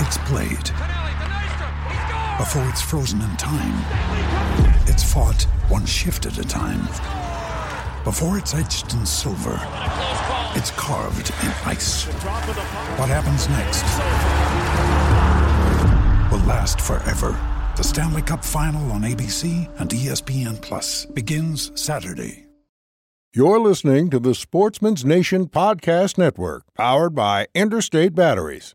it's played. Before it's frozen in time, it's fought one shift at a time. Before it's etched in silver, it's carved in ice. What happens next will last forever. The Stanley Cup Final on ABC and ESPN Plus begins Saturday. You're listening to the Sportsman's Nation Podcast Network, powered by Interstate Batteries.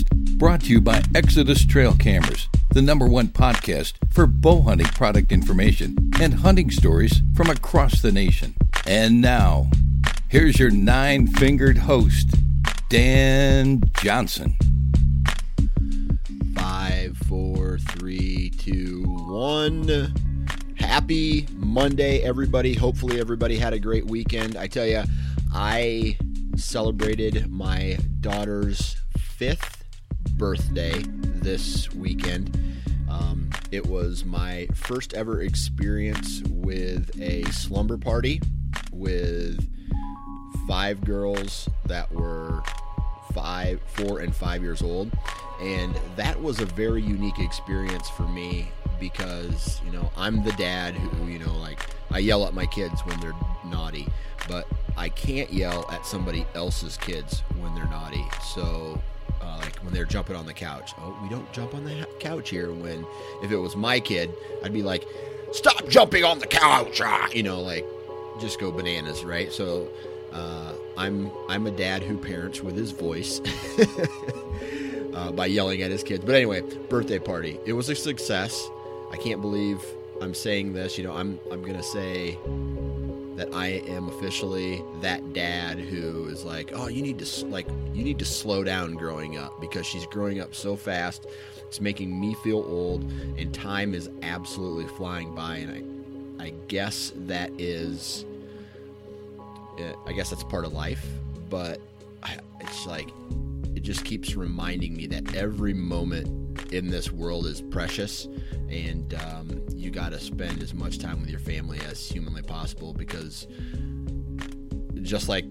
brought to you by Exodus Trail Cameras, the number one podcast for bow hunting product information and hunting stories from across the nation. And now, here's your nine fingered host, Dan Johnson. Five, four, three, two, one. Happy Monday, everybody. Hopefully, everybody had a great weekend. I tell you, I celebrated my daughter's fifth birthday this weekend. Um, it was my first ever experience with a slumber party with five girls that were five, four, and five years old. And that was a very unique experience for me because, you know, I'm the dad who, you know, like I yell at my kids when they're naughty, but I can't yell at somebody else's kids when they're naughty. So, uh, like when they're jumping on the couch, oh, we don't jump on the couch here. When if it was my kid, I'd be like, stop jumping on the couch, ah! you know, like just go bananas, right? So, uh, I'm I'm a dad who parents with his voice uh, by yelling at his kids. But anyway, birthday party. It was a success. I can't believe I'm saying this. You know, I'm I'm gonna say that I am officially that dad who is like, oh, you need to like you need to slow down growing up because she's growing up so fast. It's making me feel old, and time is absolutely flying by. And I, I guess that is, eh, I guess that's part of life. But it's like it just keeps reminding me that every moment in this world is precious and um, you got to spend as much time with your family as humanly possible because just like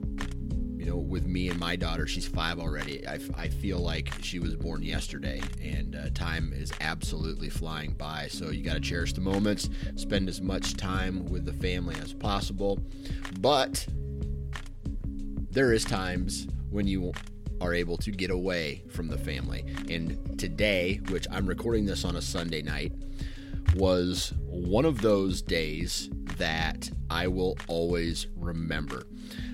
you know with me and my daughter she's five already i, I feel like she was born yesterday and uh, time is absolutely flying by so you got to cherish the moments spend as much time with the family as possible but there is times when you are able to get away from the family. And today, which I'm recording this on a Sunday night, was one of those days that I will always remember.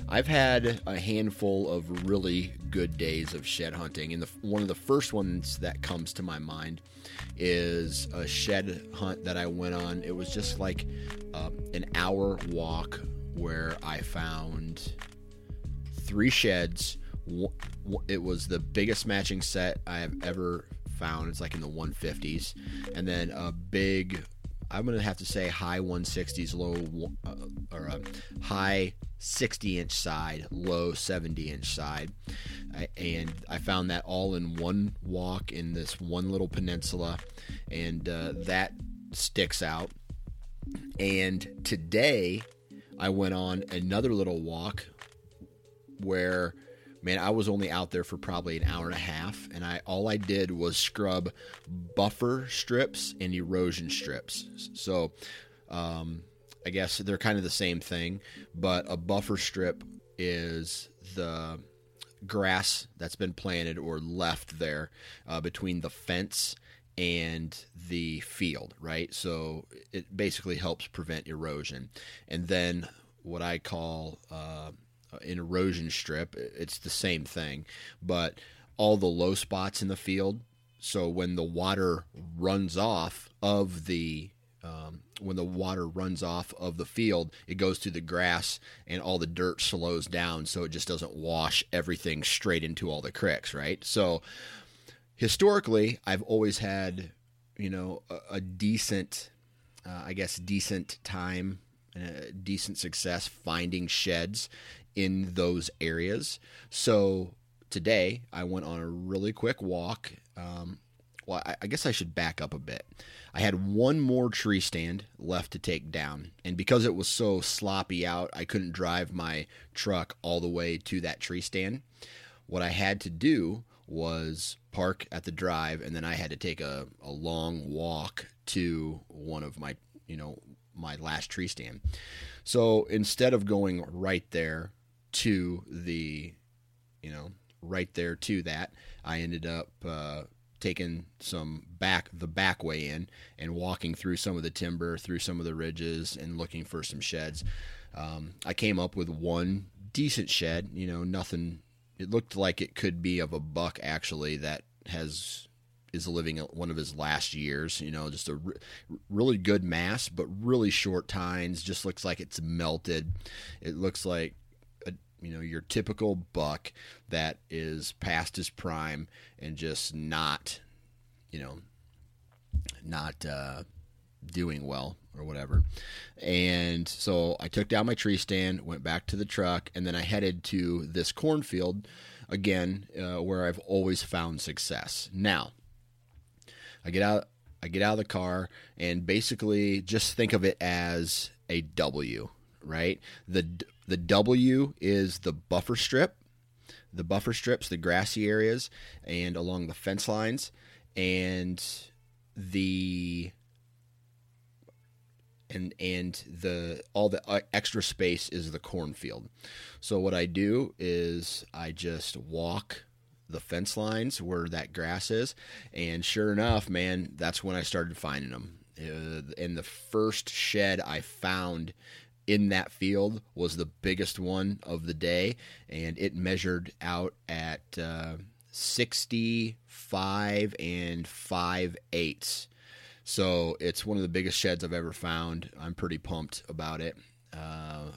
I've had a handful of really good days of shed hunting, and the, one of the first ones that comes to my mind is a shed hunt that I went on. It was just like uh, an hour walk where I found three sheds. It was the biggest matching set I have ever found. It's like in the 150s, and then a big. I'm gonna have to say high 160s, low uh, or a high 60 inch side, low 70 inch side, I, and I found that all in one walk in this one little peninsula, and uh, that sticks out. And today, I went on another little walk where man, I was only out there for probably an hour and a half, and I all I did was scrub buffer strips and erosion strips. So, um, I guess they're kind of the same thing, but a buffer strip is the grass that's been planted or left there uh, between the fence and the field, right? So it basically helps prevent erosion. And then what I call uh, an erosion strip, it's the same thing, but all the low spots in the field. So when the water runs off of the um, when the water runs off of the field, it goes through the grass and all the dirt slows down so it just doesn't wash everything straight into all the cricks, right? So historically, I've always had, you know, a, a decent, uh, I guess, decent time and a decent success finding sheds in those areas. So today I went on a really quick walk. Um, well, I, I guess I should back up a bit. I had one more tree stand left to take down, and because it was so sloppy out, I couldn't drive my truck all the way to that tree stand. What I had to do was park at the drive, and then I had to take a, a long walk to one of my, you know, my last tree stand. So instead of going right there to the, you know, right there to that, I ended up uh, taking some back the back way in and walking through some of the timber, through some of the ridges, and looking for some sheds. Um, I came up with one decent shed. You know, nothing. It looked like it could be of a buck actually that has is living one of his last years. You know, just a re- really good mass, but really short tines. Just looks like it's melted. It looks like you know your typical buck that is past his prime and just not you know not uh, doing well or whatever. And so i took down my tree stand went back to the truck and then i headed to this cornfield again uh, where i've always found success. Now i get out i get out of the car and basically just think of it as a w right the the W is the buffer strip, the buffer strips, the grassy areas, and along the fence lines, and the and and the all the uh, extra space is the cornfield. So what I do is I just walk the fence lines where that grass is, and sure enough, man, that's when I started finding them. Uh, and the first shed I found in that field was the biggest one of the day, and it measured out at uh, 65 and 5 eighths. So it's one of the biggest sheds I've ever found. I'm pretty pumped about it. Uh,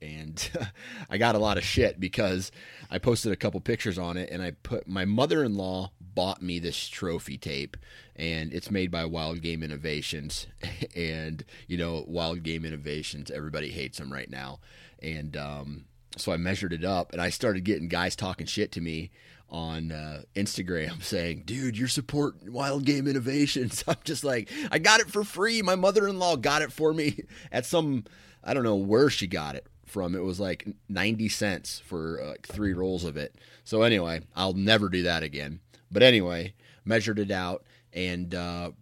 and I got a lot of shit because I posted a couple pictures on it and I put my mother-in-law bought me this trophy tape and it's made by Wild Game Innovations and you know Wild Game Innovations everybody hates them right now and um, so I measured it up and I started getting guys talking shit to me on uh, Instagram saying, "Dude, you're supporting Wild Game Innovations." I'm just like, "I got it for free. My mother-in-law got it for me at some I don't know where she got it from. It was like 90 cents for uh, like three rolls of it. So anyway, I'll never do that again. But anyway, measured it out and uh,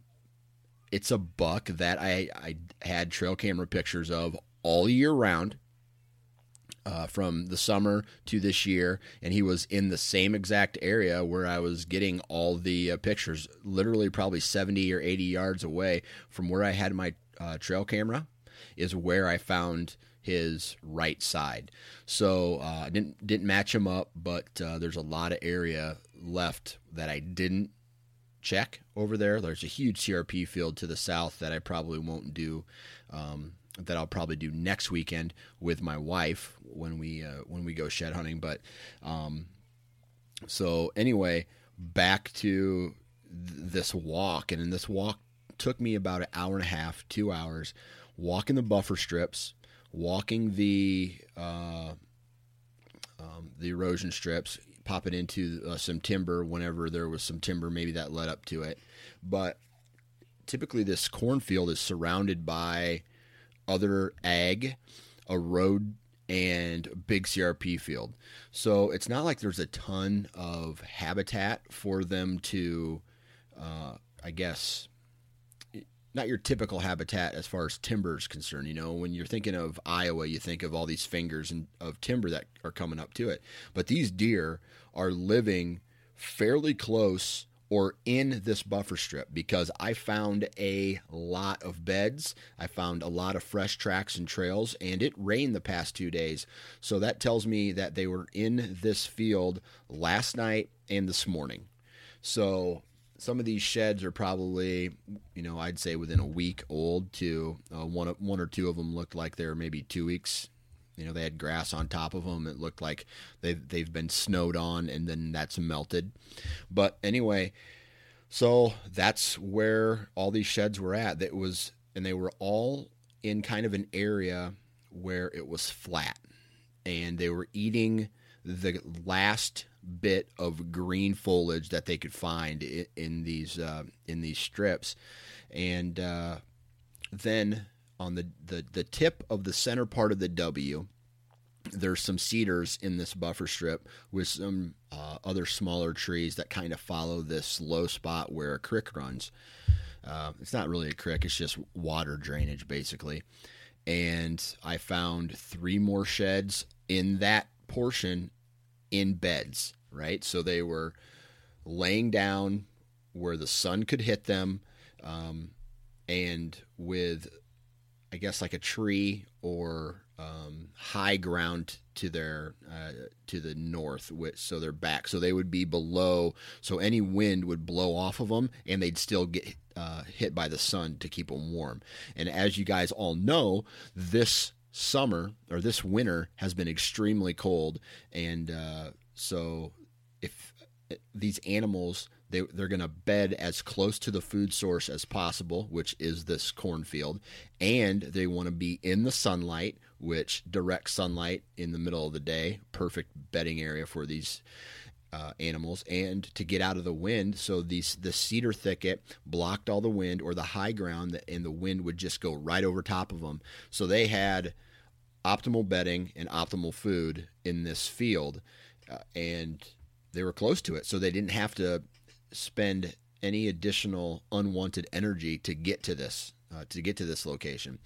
it's a buck that I, I had trail camera pictures of all year round. Uh, from the summer to this year, and he was in the same exact area where I was getting all the uh, pictures, literally probably 70 or 80 yards away from where I had my uh, trail camera, is where I found his right side. So uh, I didn't didn't match him up, but uh, there's a lot of area left that I didn't check over there. There's a huge CRP field to the south that I probably won't do. Um, that I'll probably do next weekend with my wife when we uh, when we go shed hunting. But um, so anyway, back to th- this walk, and in this walk took me about an hour and a half, two hours, walking the buffer strips, walking the uh, um, the erosion strips, popping into uh, some timber whenever there was some timber maybe that led up to it. But typically, this cornfield is surrounded by other ag. a road and big CRP field. So it's not like there's a ton of habitat for them to, uh, I guess, not your typical habitat as far as timber is concerned. You know, when you're thinking of Iowa, you think of all these fingers and of timber that are coming up to it. But these deer are living fairly close or in this buffer strip because I found a lot of beds. I found a lot of fresh tracks and trails, and it rained the past two days. So that tells me that they were in this field last night and this morning. So some of these sheds are probably, you know, I'd say within a week old. To uh, one, one or two of them looked like they're maybe two weeks you know, they had grass on top of them. It looked like they've they've been snowed on, and then that's melted. But anyway, so that's where all these sheds were at. That was, and they were all in kind of an area where it was flat, and they were eating the last bit of green foliage that they could find in, in these uh, in these strips, and uh, then on the, the, the tip of the center part of the W, there's some cedars in this buffer strip with some uh, other smaller trees that kind of follow this low spot where a creek runs. Uh, it's not really a creek, it's just water drainage basically. And I found three more sheds in that portion in beds, right? So they were laying down where the sun could hit them um, and with I guess like a tree or um, high ground to their uh, to the north, which, so they're back. So they would be below. So any wind would blow off of them, and they'd still get uh, hit by the sun to keep them warm. And as you guys all know, this summer or this winter has been extremely cold, and uh, so if uh, these animals they, they're going to bed as close to the food source as possible, which is this cornfield, and they want to be in the sunlight, which direct sunlight in the middle of the day, perfect bedding area for these uh, animals, and to get out of the wind. So these the cedar thicket blocked all the wind, or the high ground, and the wind would just go right over top of them. So they had optimal bedding and optimal food in this field, uh, and they were close to it, so they didn't have to spend any additional unwanted energy to get to this uh, to get to this location.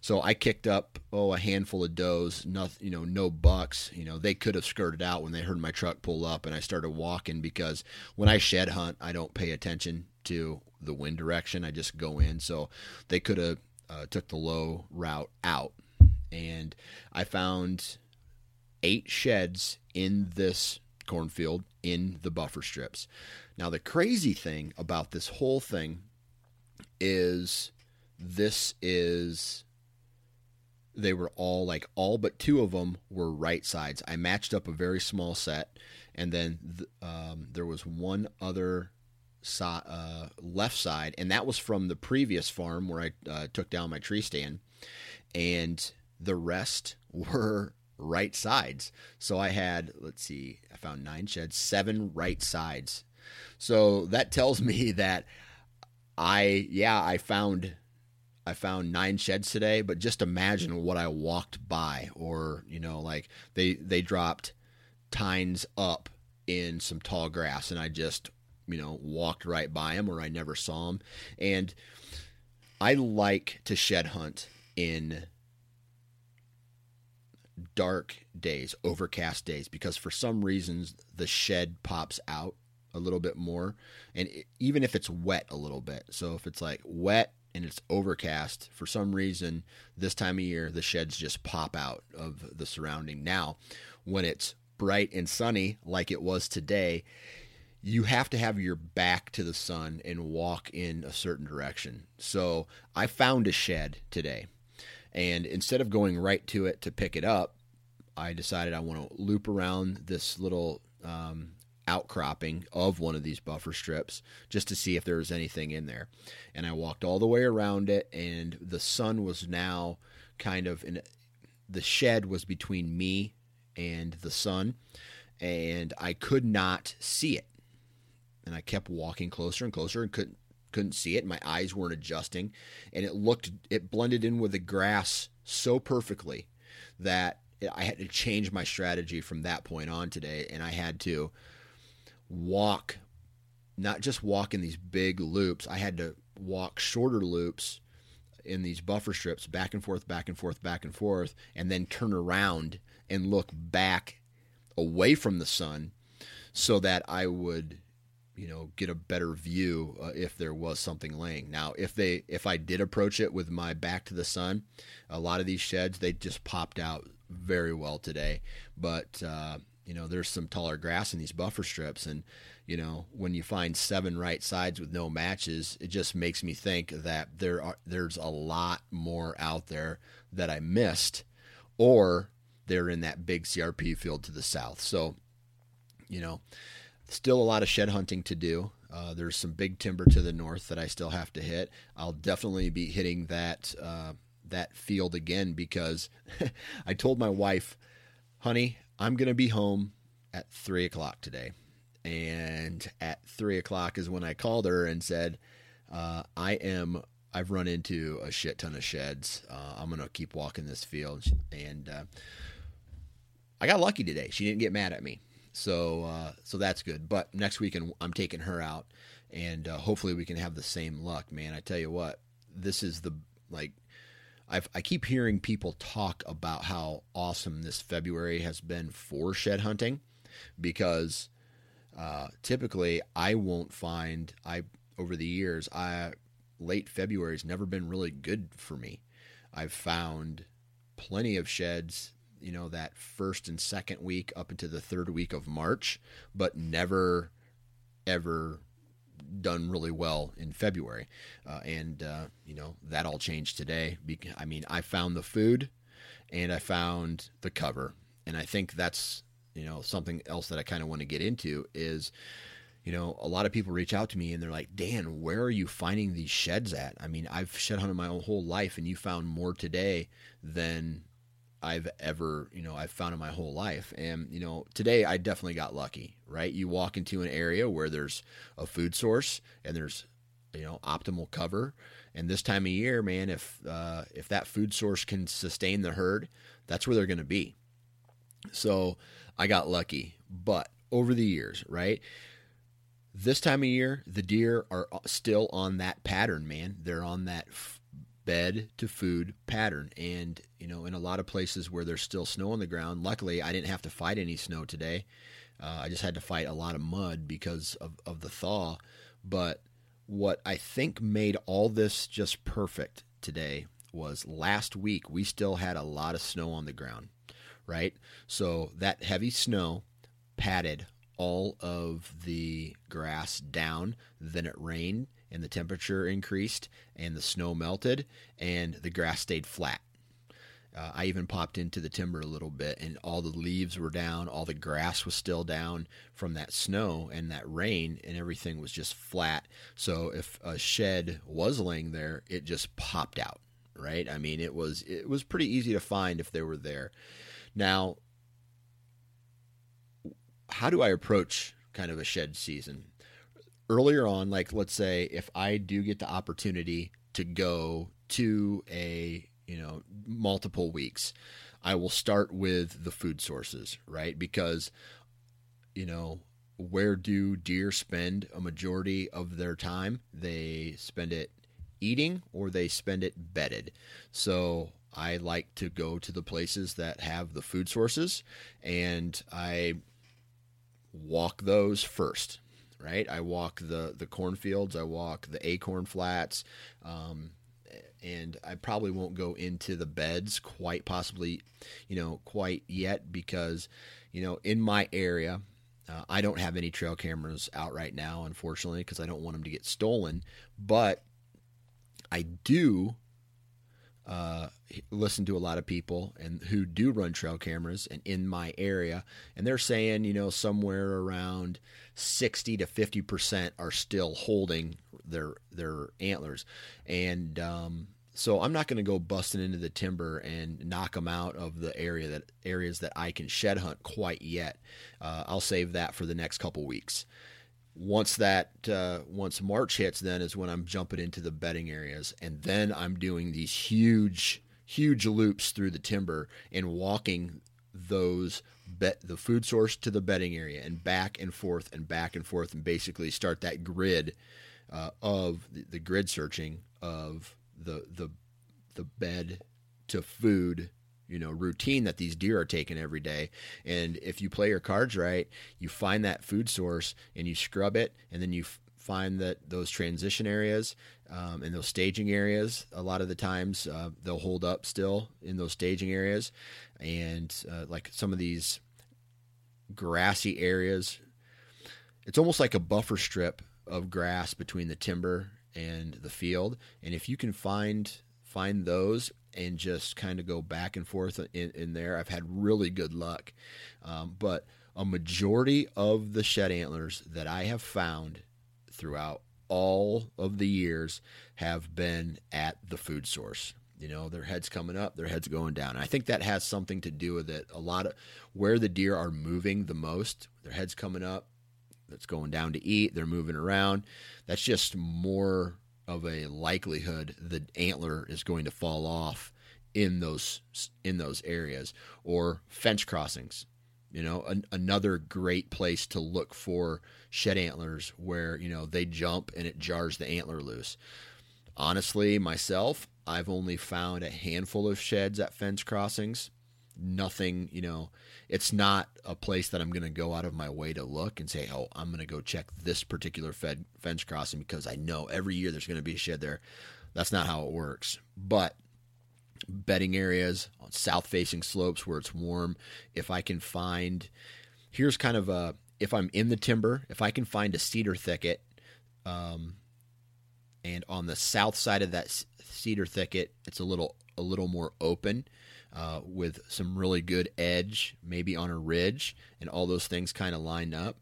So I kicked up oh a handful of does, nothing you know no bucks. You know they could have skirted out when they heard my truck pull up, and I started walking because when I shed hunt, I don't pay attention to the wind direction. I just go in. So they could have uh, took the low route out, and I found eight sheds in this cornfield in the buffer strips. Now, the crazy thing about this whole thing is this is they were all like all but two of them were right sides. I matched up a very small set, and then th- um, there was one other uh, left side, and that was from the previous farm where I uh, took down my tree stand, and the rest were right sides. So I had, let's see, I found nine sheds, seven right sides. So that tells me that I, yeah, I found. I found nine sheds today, but just imagine what I walked by, or you know, like they they dropped tines up in some tall grass, and I just you know walked right by them, or I never saw them. And I like to shed hunt in dark days, overcast days, because for some reasons the shed pops out a little bit more, and it, even if it's wet a little bit. So if it's like wet and it's overcast, for some reason this time of year the sheds just pop out of the surrounding. Now, when it's bright and sunny like it was today, you have to have your back to the sun and walk in a certain direction. So I found a shed today. And instead of going right to it to pick it up, I decided I want to loop around this little um, outcropping of one of these buffer strips just to see if there was anything in there. And I walked all the way around it, and the sun was now kind of in the shed was between me and the sun, and I could not see it. And I kept walking closer and closer and couldn't couldn't see it. My eyes weren't adjusting, and it looked it blended in with the grass so perfectly that I had to change my strategy from that point on today, and I had to walk, not just walk in these big loops. I had to walk shorter loops in these buffer strips, back and forth, back and forth, back and forth, and then turn around and look back away from the sun, so that I would you know get a better view uh, if there was something laying. Now if they if i did approach it with my back to the sun a lot of these sheds they just popped out very well today. But uh, you know there's some taller grass in these buffer strips. And you know when you find seven right sides with no matches it just makes me think that there are there's a lot more out there that i missed or they're in that big crp field to the south. So you know Still a lot of shed hunting to do. Uh, there's some big timber to the north that I still have to hit. I'll definitely be hitting that uh, that field again because I told my wife, "Honey, I'm gonna be home at three o'clock today." And at three o'clock is when I called her and said, uh, "I am. I've run into a shit ton of sheds. Uh, I'm gonna keep walking this field." And uh, I got lucky today. She didn't get mad at me. So uh, so that's good. But next weekend I'm taking her out, and uh, hopefully we can have the same luck, man. I tell you what, this is the like. I've, I keep hearing people talk about how awesome this February has been for shed hunting, because uh, typically I won't find I over the years I late February has never been really good for me. I've found plenty of sheds you know that first and second week up into the third week of March, but never ever done really well in February. Uh, and uh, you know that all changed today. I mean, I found the food, and I found the cover, and I think that's you know something else that I kind of want to get into is. You know, a lot of people reach out to me and they're like, Dan, where are you finding these sheds at? I mean, I've shed hunted my whole life and you found more today than I've ever, you know, I've found in my whole life. And, you know, today I definitely got lucky, right? You walk into an area where there's a food source and there's, you know, optimal cover. And this time of year, man, if uh, if that food source can sustain the herd, that's where they're going to be. So I got lucky. But over the years, right? This time of year, the deer are still on that pattern, man. They're on that bed to food pattern. And, you know, in a lot of places where there's still snow on the ground, luckily I didn't have to fight any snow today. Uh, I just had to fight a lot of mud because of, of the thaw. But what I think made all this just perfect today was last week we still had a lot of snow on the ground, right? So that heavy snow patted all of the grass down. Then it rained and the temperature increased and the snow melted and the grass stayed flat. Uh, I even popped into the timber a little bit, and all the leaves were down, all the grass was still down from that snow and that rain, and everything was just flat. So if a shed was laying there, it just popped out, right? I mean, it was it was pretty easy to find if they were there. Now, how do I approach kind of a shed season? Earlier on, like let's say if I do get the opportunity to go to a you know multiple weeks, I will start with the food sources, right? Because you know where do deer spend a majority of their time? They spend it eating or they spend it bedded. So I like to go to the places that have the food sources and I walk those first right? I walk the the cornfields, I walk the acorn flats, um, and I probably won't go into the beds quite possibly, you know, quite yet because, you know, in my area. Uh, I don't have any trail cameras out right now, unfortunately, because I don't want them to get stolen. But I do uh, listen to a lot of people and who do run trail cameras and in my area, and they're saying you know somewhere around sixty to fifty percent are still holding their their antlers, and um, so I'm not going to go busting into the timber and knock them out of the area that areas that I can shed hunt quite yet. Uh, I'll save that for the next couple weeks once that uh, once March hits, then is when I'm jumping into the bedding areas, and then I'm doing these huge, huge loops through the timber and walking those bet the food source to the bedding area and back and forth and back and forth and basically start that grid uh, of the, the grid searching of the the the bed to food you know routine that these deer are taking every day. And if you play your cards right you find that food source and you scrub it and then you f- find that those transition areas um, and those staging areas a lot of the times uh, they'll hold up still in those staging areas. And uh, like some of these grassy areas it's almost like a buffer strip of grass between the timber and the field. And if you can find find those and just kind of go back and forth in, in there i've had really good luck um, but a majority of the shed antlers that i have found throughout all of the years have been at the food source. You know, their heads coming up, their heads going down. And I think that has something to do with it. A lot of where the deer are moving the most, their heads coming up, that's going down to eat, they're moving around. That's just more of a likelihood the antler is going to fall off in those in those areas or fence crossings you know an, another great place to look for shed antlers where you know they jump and it jars the antler loose. Honestly myself i've only found a handful of sheds at fence crossings nothing you know it's not a place that i'm going to go out of my way to look and say oh i'm going to go check this particular fed, fence crossing because i know every year there's going to be a shed there that's not how it works but bedding areas on south facing slopes where it's warm. If I can find, here's kind of a, if I'm in the timber, if I can find a cedar thicket, um, and on the south side of that cedar thicket, it's a little a little more open, uh, with some really good edge, maybe on a ridge, and all those things kind of line up.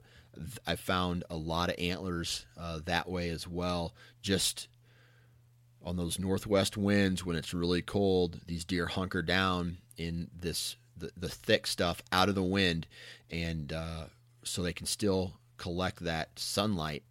I found a lot of antlers uh, that way as well. Just on those northwest winds when it's really cold, these deer hunker down in this the, the thick stuff out of the wind, and uh, so they can still collect that sunlight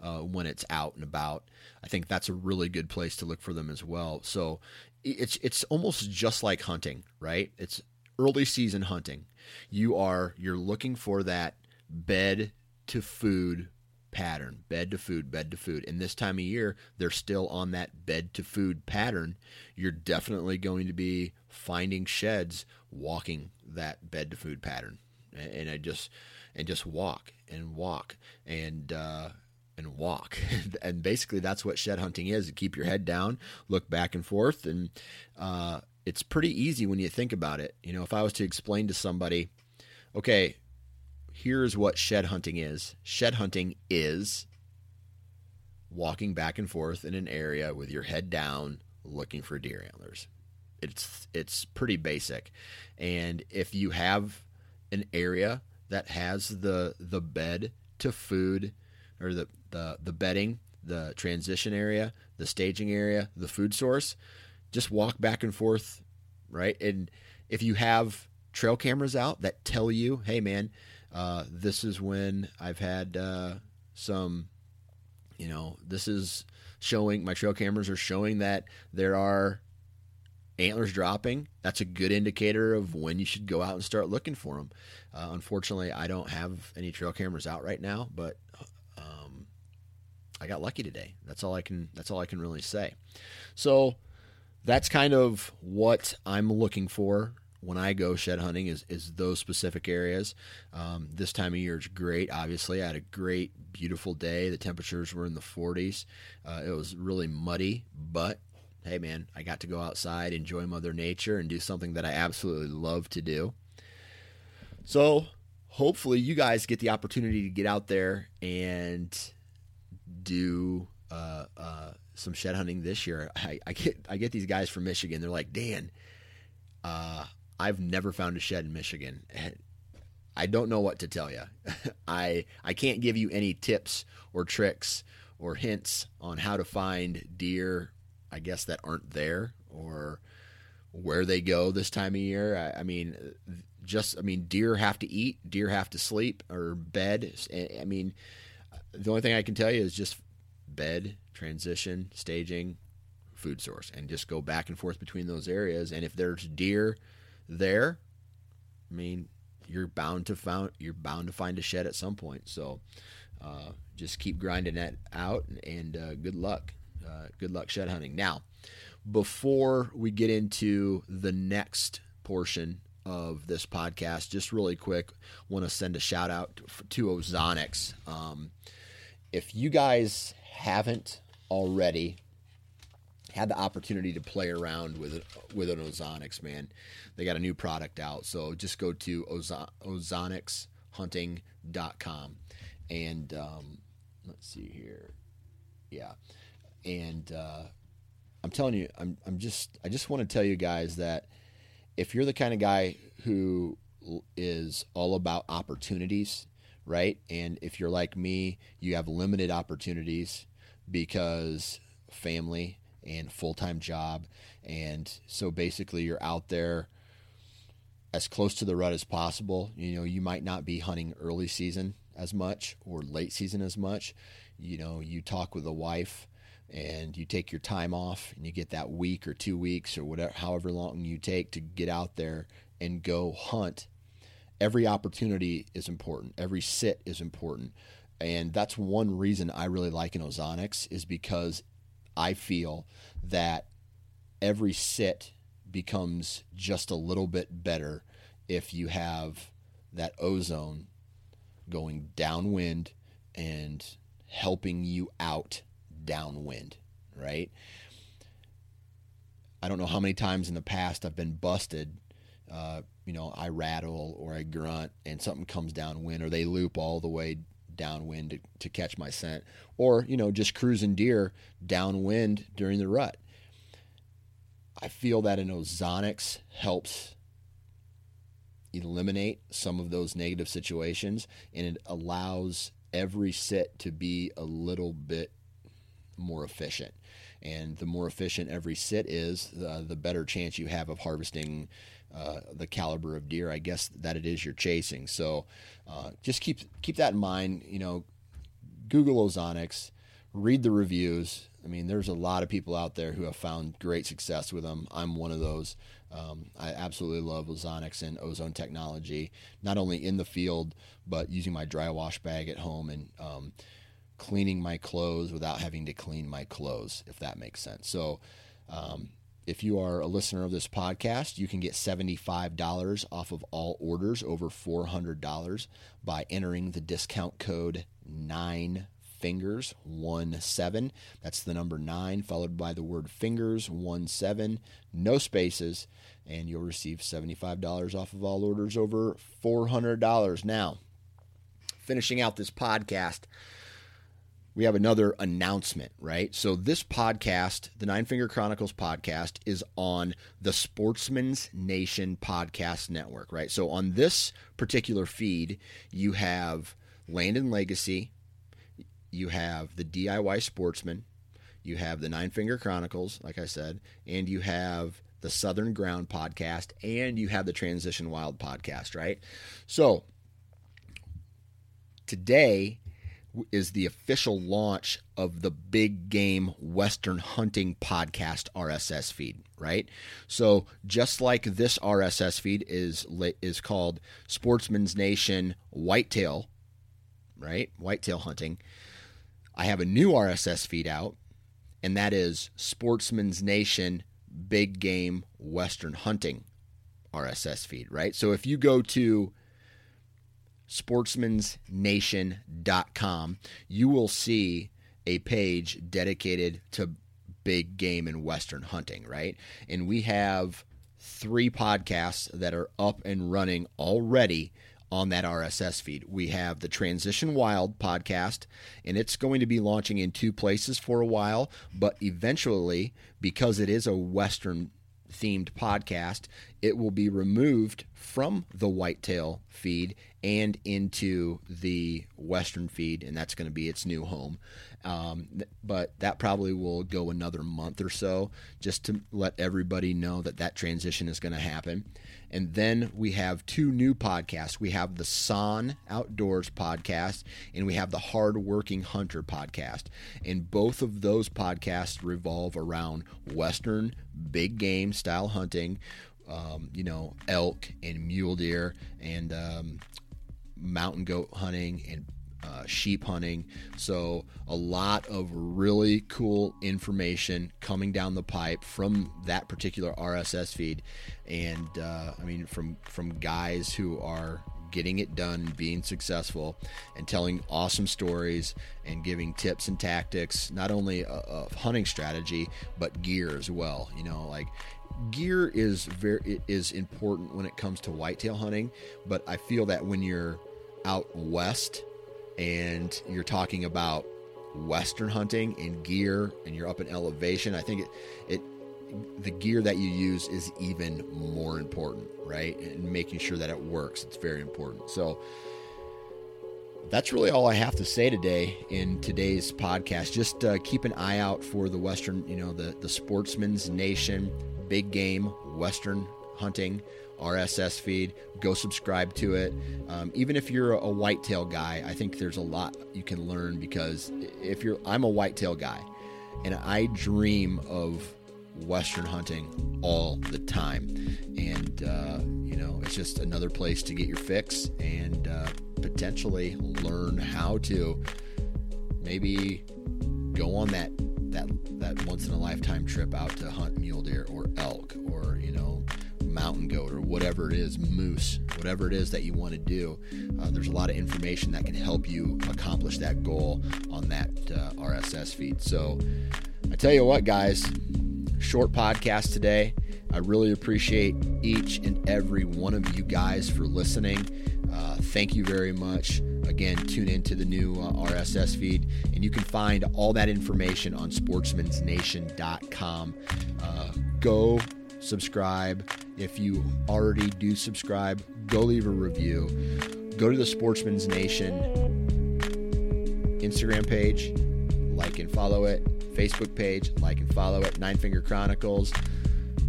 uh, when it's out and about. I think that's a really good place to look for them as well. So it's it's almost just like hunting, right? It's early season hunting. You are you're looking for that bed to food pattern bed to food, bed to food. And this time of year, they're still on that bed to food pattern. You're definitely going to be finding sheds walking that bed to food pattern. And I just, and just walk and walk and, uh, and walk. and basically, that's what shed hunting is. keep your head down, look back and forth, and uh, it's pretty easy when you think about it. You know, if I was to explain to somebody, okay, here's what shed hunting is shed hunting is walking back and forth in an area with your head down looking for deer antlers it's it's pretty basic and if you have an area that has the the bed to food or the the, the bedding the transition area the staging area the food source just walk back and forth right and if you have trail cameras out that tell you hey man uh, this is when I've had uh, some, you know, this is showing my trail cameras are showing that there are antlers dropping. That's a good indicator of when you should go out and start looking for them. Uh, unfortunately, I don't have any trail cameras out right now, but I got lucky today. That's all I can. That's all I can really say. So that's kind of what I'm looking for when I go shed hunting is, is those specific areas. Um, this time of year is great. Obviously, I had a great, beautiful day. The temperatures were in the 40s. Uh, it was really muddy, but hey, man, I got to go outside, enjoy Mother Nature, and do something that I absolutely love to do. So, hopefully, you guys get the opportunity to get out there and do uh, uh, some shed hunting this year. I, I, get I get these guys from Michigan. They're like, Dan, uh, I've never found a shed in Michigan. I don't know what to tell you. I I can't give you any tips or tricks or hints on how to find deer. I guess that aren't there or where they go this time of year. I, I mean, just I mean, deer have to eat, deer have to sleep or bed. I mean, the only thing I can tell you is just bed, transition, staging, food source and just go back and forth between those areas. And if there's deer there, I mean, you're bound to found you're bound to find a shed at some point. So uh, just keep grinding that out, and, and uh, good luck. Uh, good luck shed hunting. Now, before we get into the next portion of this podcast, just really quick, want to send a shout out to, to Ozonics. Um, if you guys haven't already had the opportunity to play around with it, with an Ozonics, man, they got a new product out. So just go to Ozon- ozonicshunting.com and um, let's see here, yeah, and uh, I'm telling you, I'm I'm just I just want to tell you guys that if you're the kind of guy who is all about opportunities, right? And if you're like me, you have limited opportunities because family and full-time job and so basically you're out there as close to the rut as possible. You know, you might not be hunting early season as much or late season as much. You know, you talk with a wife and you take your time off and you get that week or two weeks or whatever however long you take to get out there and go hunt every opportunity is important. Every sit is important. And that's one reason i really like an ozonics is because i feel that every sit becomes just a little bit better if you have that ozone going downwind and helping you out downwind, right? I don't know how many times in the past I've been busted. Uh, you know, I rattle or I grunt and something comes downwind or they loop all the way downwind to, to catch my scent or, you know, just cruising deer downwind during the rut. I feel that an ozonics helps eliminate some of those negative situations and it allows every sit to be a little bit more efficient. And the more efficient every sit is, the, the better chance you have of harvesting uh, the caliber of deer, I guess, that it is you're chasing. So uh, just keep keep that in mind. You know, Google Ozonics, read the reviews. I mean, there's a lot of people out there who have found great success with them. I'm one of those. Um, I absolutely love ozonics and ozone technology, not only in the field, but using my dry wash bag at home and um, cleaning my clothes without having to clean my clothes, if that makes sense. So, um, if you are a listener of this podcast, you can get $75 off of all orders over $400 by entering the discount code 9 fingers one seven. That's the number nine, followed by the word fingers one seven, no spaces, and you'll receive $75 off of all orders over $400. Now, finishing out this podcast, we have another announcement, right? So, this podcast, the Nine Finger Chronicles podcast, is on the Sportsman's Nation Podcast Network, right? So, on this particular feed, you have Land and Legacy, you have the DIY Sportsman, you have the Nine Finger Chronicles, like I said, and you have the Southern Ground podcast, and you have the Transition Wild podcast, right? So today is the official launch of the Big Game Western Hunting Podcast RSS feed, right? So just like this RSS feed is is called Sportsman's Nation Whitetail, right? Whitetail hunting. I have a new RSS feed out, and that is Sportsman's Nation Big Game Western Hunting RSS feed, right? So if you go to sportsmansnation.com, you will see a page dedicated to big game and western hunting, right? And we have three podcasts that are up and running already on that RSS feed. We have the Transition Wild podcast, and it's going to be launching in two places for a while, but eventually, because it is a Western themed podcast, it will be removed from the whitetail feed and into the western feed, and that's going to be its new home. Um, but that probably will go another month or so just to let everybody know that that transition is going to happen. And then we have two new podcasts. We have the Son Outdoors podcast and we have the Hard Working Hunter podcast. And both of those podcasts revolve around Western big game style hunting, um, you know, elk and mule deer and um, mountain goat hunting and uh, sheep hunting. So, a lot of really cool information coming down the pipe from that particular RSS feed. And uh, I mean, from, from guys who are getting it done, being successful, and telling awesome stories and giving tips and tactics, not only of hunting strategy, but gear as well. You know, like gear is very is important when it comes to whitetail hunting, but I feel that when you're out west and you're talking about western hunting and gear and you're up in elevation, I think it it the gear that you use is even more important, right? And making sure that it works, it's very important. So that's really all I have to say today in today's podcast. Just uh, keep an eye out for the Western, you know, the the Sportsman's Nation big game Western hunting RSS feed. Go subscribe to it. Um, even if you're a whitetail guy, I think there's a lot you can learn because if you're, I'm a whitetail guy, and I dream of Western hunting all the time, and uh, you know it's just another place to get your fix and uh, potentially learn how to maybe go on that that that once in a lifetime trip out to hunt mule deer or elk or you know mountain goat or whatever it is, moose, whatever it is that you want to do. Uh, there's a lot of information that can help you accomplish that goal on that uh, RSS feed. So I tell you what, guys, short podcast today. I really appreciate each and every one of you guys for listening. Uh, thank you very much. Again, tune into the new uh, RSS feed, and you can find all that information on sportsmansnation.com. Uh, go subscribe. If you already do subscribe, go leave a review. Go to the Sportsman's Nation Instagram page, like and follow it. Facebook page, like and follow it. Nine Finger Chronicles.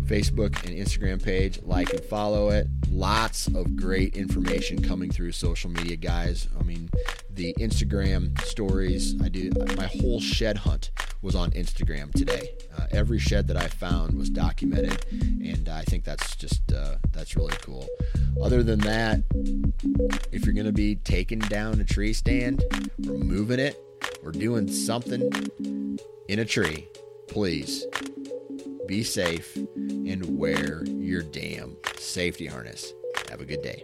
Facebook and Instagram page, like and follow it. Lots of great information coming through social media, guys. I mean, the Instagram stories. I do my whole shed hunt was on Instagram today. Uh, every shed that I found was documented, and I think that's just uh, that's really cool. Other than that, if you're going to be taking down a tree stand removing it or doing something in a tree, please be safe and wear your damn safety harness. Have a good day.